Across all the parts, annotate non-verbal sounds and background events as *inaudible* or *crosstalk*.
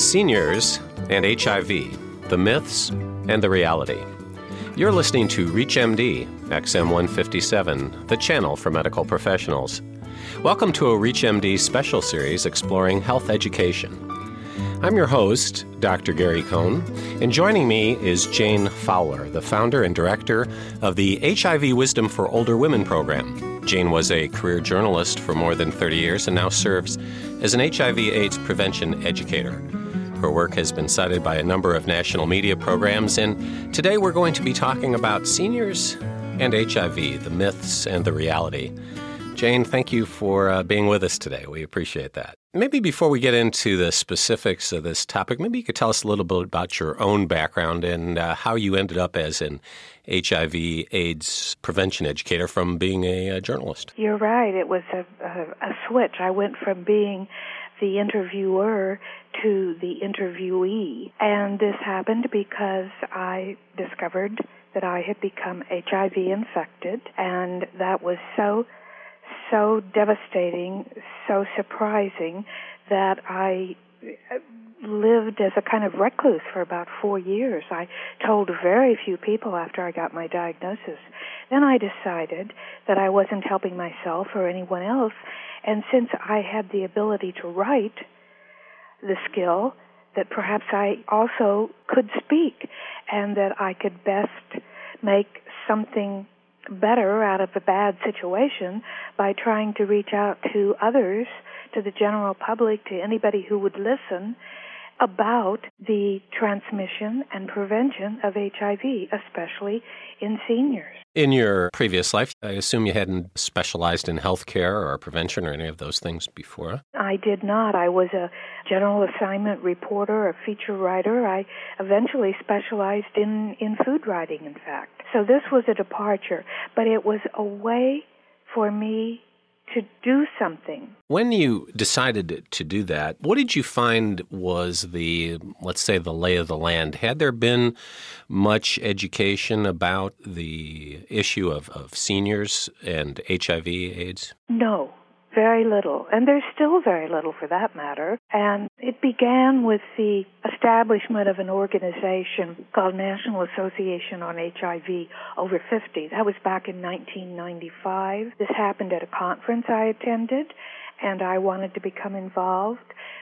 Seniors and HIV, the myths and the reality. You're listening to ReachMD, XM157, the channel for medical professionals. Welcome to a ReachMD special series exploring health education. I'm your host, Dr. Gary Kohn, and joining me is Jane Fowler, the founder and director of the HIV Wisdom for Older Women program. Jane was a career journalist for more than 30 years and now serves as an HIV/AIDS prevention educator. Her work has been cited by a number of national media programs, and today we're going to be talking about seniors and HIV, the myths and the reality. Jane, thank you for uh, being with us today. We appreciate that. Maybe before we get into the specifics of this topic, maybe you could tell us a little bit about your own background and uh, how you ended up as an HIV AIDS prevention educator from being a, a journalist. You're right. It was a, a, a switch. I went from being the interviewer to the interviewee. And this happened because I discovered that I had become HIV infected, and that was so, so devastating, so surprising that I lived as a kind of recluse for about four years. I told very few people after I got my diagnosis. Then I decided that I wasn't helping myself or anyone else, and since I had the ability to write, the skill, that perhaps I also could speak and that I could best make something better out of a bad situation by trying to reach out to others, to the general public, to anybody who would listen about the transmission and prevention of HIV, especially in seniors. In your previous life, I assume you hadn't specialized in healthcare or prevention or any of those things before? I did not. I was a general assignment reporter, a feature writer. I eventually specialized in, in food writing, in fact. So this was a departure, but it was a way for me to do something. When you decided to do that, what did you find was the, let's say, the lay of the land? Had there been much education about the issue of, of seniors and HIV AIDS? No, very little, and there's still very little for that matter. And it began with the establishment of an organization called National Association on HIV over 50. That was back in 1995. This happened at a conference I attended, and I wanted to become involved.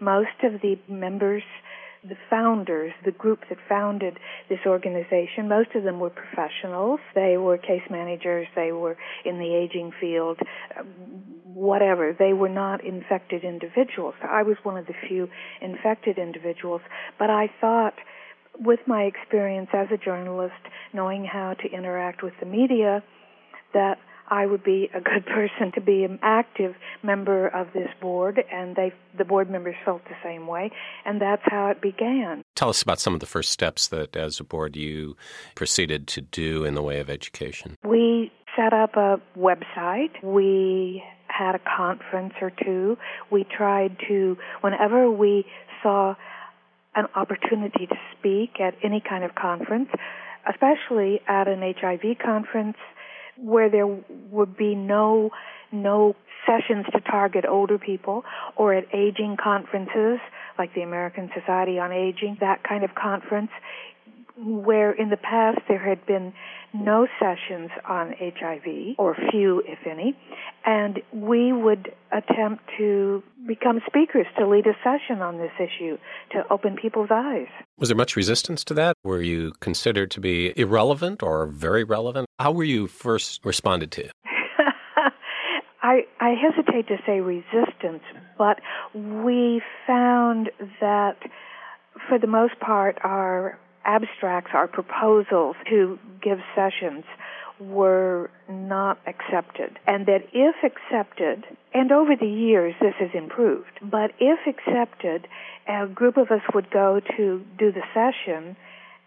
Most of the members the founders, the group that founded this organization, most of them were professionals. They were case managers, they were in the aging field, um, whatever. They were not infected individuals. I was one of the few infected individuals, but I thought with my experience as a journalist, knowing how to interact with the media, that I would be a good *laughs* person to be an active member of this board, and they, the board members felt the same way, and that's how it began. Tell us about some of the first steps that, as a board, you proceeded to do in the way of education. We set up a website. We had a conference or two. We tried to, whenever we saw an opportunity to speak at any kind of conference, especially at an HIV conference, where there would be no no sessions to target older people or at aging conferences like the American Society on Aging, that kind of conference where in the past there had been no sessions on HIV, or few, if any, and we would attempt to become speakers to lead a session on this issue to open people's eyes. Was there much resistance to that? Were you considered to be irrelevant or very relevant? How were you first responded to? *laughs* I, I hesitate to say resistance, but we found that for the most part our abstracts, our proposals to give sessions were not accepted. And that if accepted, and over the years this has improved, but if accepted, a group of us would go to do the session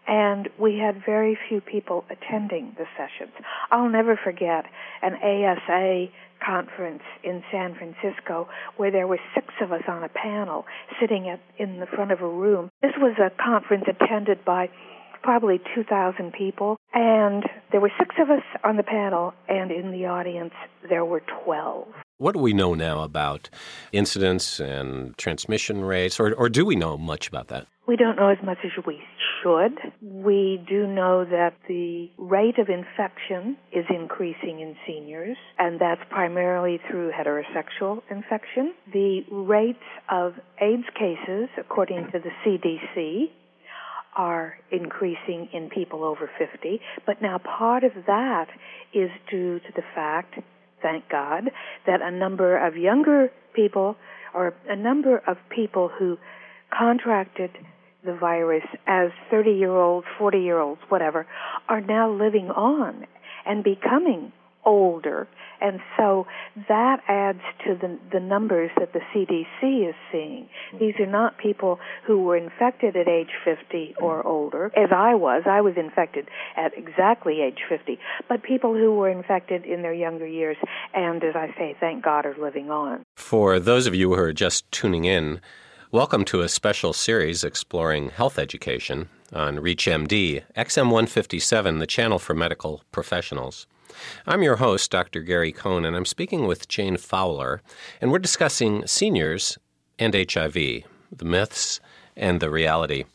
and we had very few people attending the sessions. I'll never forget an ASA conference in San Francisco where there were six of us on a panel sitting at, in the front of a room. This was a conference attended by probably 2,000 people, and there were six of us on the panel, and in the audience there were 12. What do we know now about incidence and transmission rates, or, or do we know much about that? We don't know as much as we should. We do know that the rate of infection is increasing in seniors, and that's primarily through heterosexual infection. The rates of AIDS cases, according to the CDC, are increasing in people over 50, but now part of that is due to the fact, thank God, that a number of younger people or a number of people who contracted the virus as 30 year olds, 40 year olds, whatever, are now living on and becoming older. And so that adds to the, the numbers that the CDC is seeing. These are not people who were infected at age 50 or older, as I was. I was infected at exactly age 50. But people who were infected in their younger years and, as I say, thank God, are living on. For those of you who are just tuning in, Welcome to a special series exploring health education on ReachMD, XM157, the channel for medical professionals. I'm your host, Dr. Gary Kohn, and I'm speaking with Jane Fowler, and we're discussing seniors and HIV, the myths and the reality.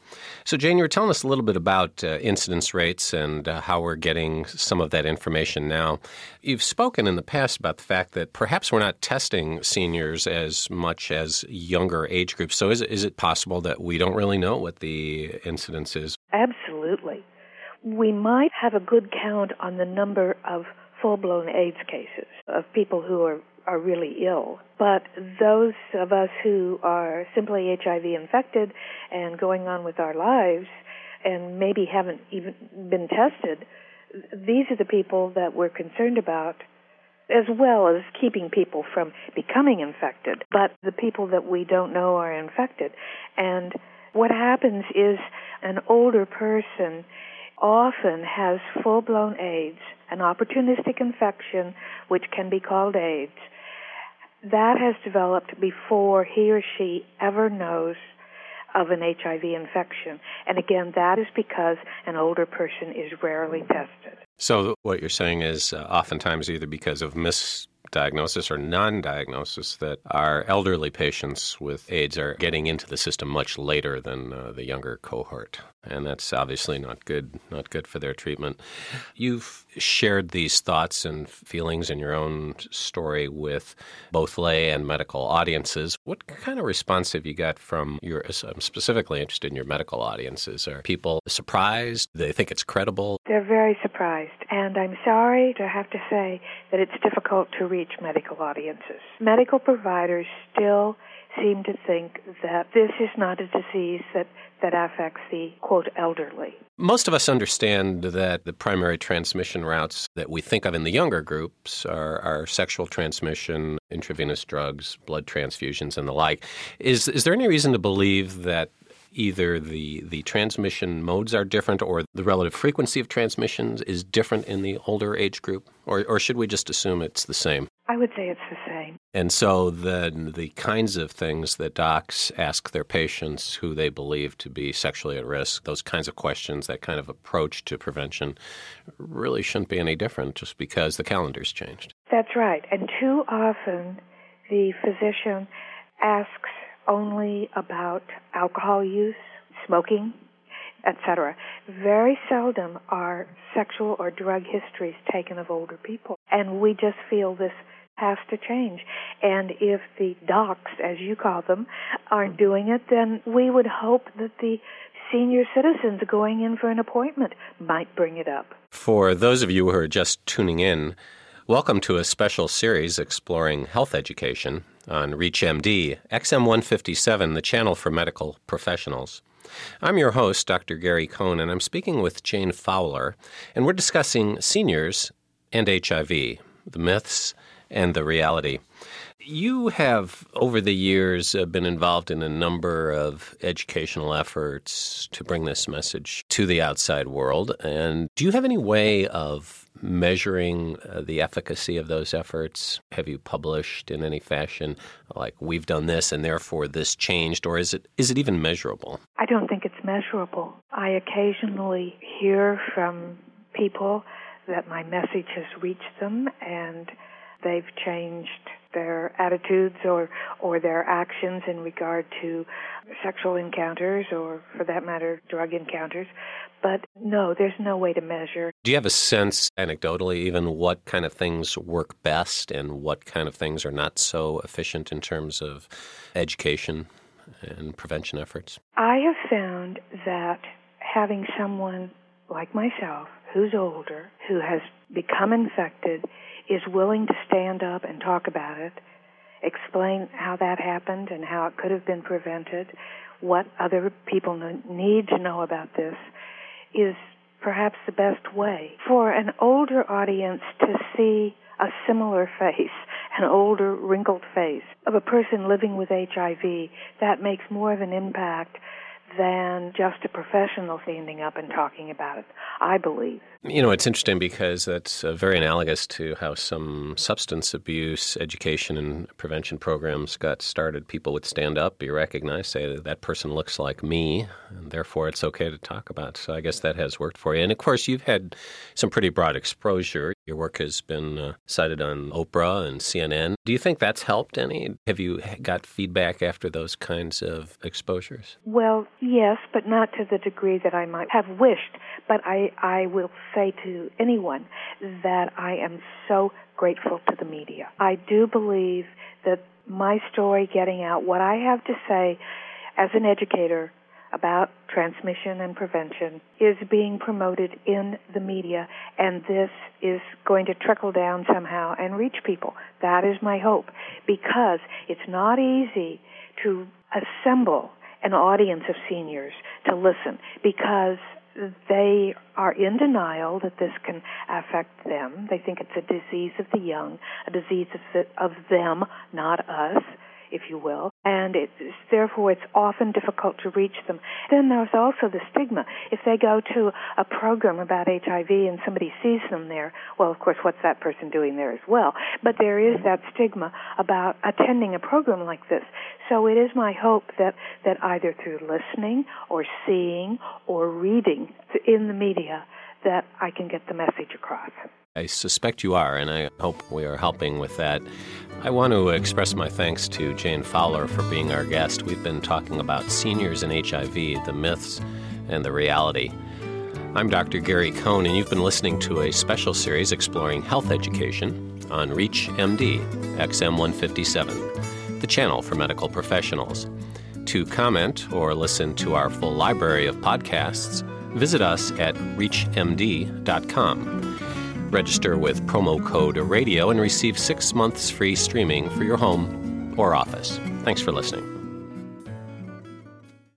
So, Jane, you were telling us a little bit about uh, incidence rates and uh, how we're getting some of that information now. You've spoken in the past about the fact that perhaps we're not testing seniors as much as younger age groups. So, is, is it possible that we don't really know what the incidence is? Absolutely. We might have a good count on the number of full blown AIDS cases, of people who are are really ill. But those of us who are simply HIV infected and going on with our lives and maybe haven't even been tested, these are the people that we're concerned about as well as keeping people from becoming infected, but the people that we don't know are infected. And what happens is an older person often has full blown AIDS, an opportunistic infection, which can be called AIDS, that has developed before he or she ever knows of an HIV infection. And again, that is because an older person is rarely tested. So, what you're saying is uh, oftentimes either because of misdiagnosis or non diagnosis that our elderly patients with AIDS are getting into the system much later than uh, the younger cohort and that's obviously not good not good for their treatment. You've shared these thoughts and feelings in your own story with both lay and medical audiences. What kind of response have you got from your i'm specifically interested in your medical audiences. Are people surprised? They think it's credible? They're very surprised and i'm sorry to have to say that it's difficult to reach medical audiences. Medical providers still seem to think that this is not a disease that, that affects the quote elderly. Most of us understand that the primary transmission routes that we think of in the younger groups are, are sexual transmission, intravenous drugs, blood transfusions, and the like. Is is there any reason to believe that either the the transmission modes are different or the relative frequency of transmissions is different in the older age group, or or should we just assume it's the same? I would say it's the same. And so then the kinds of things that docs ask their patients who they believe to be sexually at risk, those kinds of questions, that kind of approach to prevention really shouldn't be any different just because the calendar's changed. That's right. And too often the physician asks only about alcohol use, smoking, etc. Very seldom are sexual or drug histories taken of older people. And we just feel this has to change. And if the docs, as you call them, aren't mm-hmm. doing it, then we would hope that the senior citizens going in for an appointment might bring it up. For those of you who are just tuning in, welcome to a special series exploring health education on ReachMD, XM157, the channel for medical professionals. I'm your host, Dr. Gary Kohn, and I'm speaking with Jane Fowler, and we're discussing seniors and HIV, the myths and the reality. You have, over the years, uh, been involved in a number of educational efforts to bring this message to the outside world. And do you have any way of measuring uh, the efficacy of those efforts? Have you published in any fashion, like we've done this and therefore this changed, or is it is it even measurable? I don't think it's measurable. I occasionally hear from people that my message has reached them and they've changed their attitudes or or their actions in regard to sexual encounters or for that matter drug encounters. But no there's no way to measure. Do you have a sense anecdotally even what kind of things work best and what kind of things are not so efficient in terms of education and prevention efforts? I have found that having someone like myself who's older who has become infected is willing to stand up and talk about it, explain how that happened and how it could have been prevented, what other people need to know about this, is perhaps the best way. For an older audience to see a similar *laughs* face, an older, wrinkled face of a person living with HIV, that makes more of an impact than just a professional standing up and talking about it, I believe. You know, it's interesting because that's uh, very analogous to how some substance abuse education and prevention programs got started. People would stand up, be recognized, say that that person looks like me, and therefore it's okay to talk about. So I guess that has worked for you. And of course, you've had some pretty broad exposure. Your work has been uh, cited on Oprah and CNN. Do you think that's helped any? Have you got feedback after those kinds of exposures? Well, yes, but not to the degree that I might have wished. But I, I will say to anyone that I am so grateful to the media. I do believe that my story getting out, what I have to say as an educator about transmission and prevention is being promoted in the media, and this is going to trickle down somehow and reach people. That is my hope, because it's not easy to assemble an audience of seniors to listen because they are in denial that this can affect them. They think it's a disease of the young, a disease of, the, of them, not us if you will, and it's, therefore it's often difficult to reach them. Then there's also the stigma. If they go to a program about HIV and somebody sees them there, well, of course, what's that person doing there as well? But there is that stigma about attending a program like this. So it is my hope that, that either through listening or seeing or reading in the media that I can get the message across. I suspect you are, and I hope we are helping with that. I want to express my thanks to Jane Fowler for being our guest. We've been talking about seniors and HIV, the myths and the reality. I'm Dr. Gary Kohn, and you've been listening to a special series exploring health education on ReachMD XM157, the channel for medical professionals. To comment or listen to our full library of podcasts, visit us at reachmd.com. Register with promo code RADIO and receive six months free streaming for your home or office. Thanks for listening.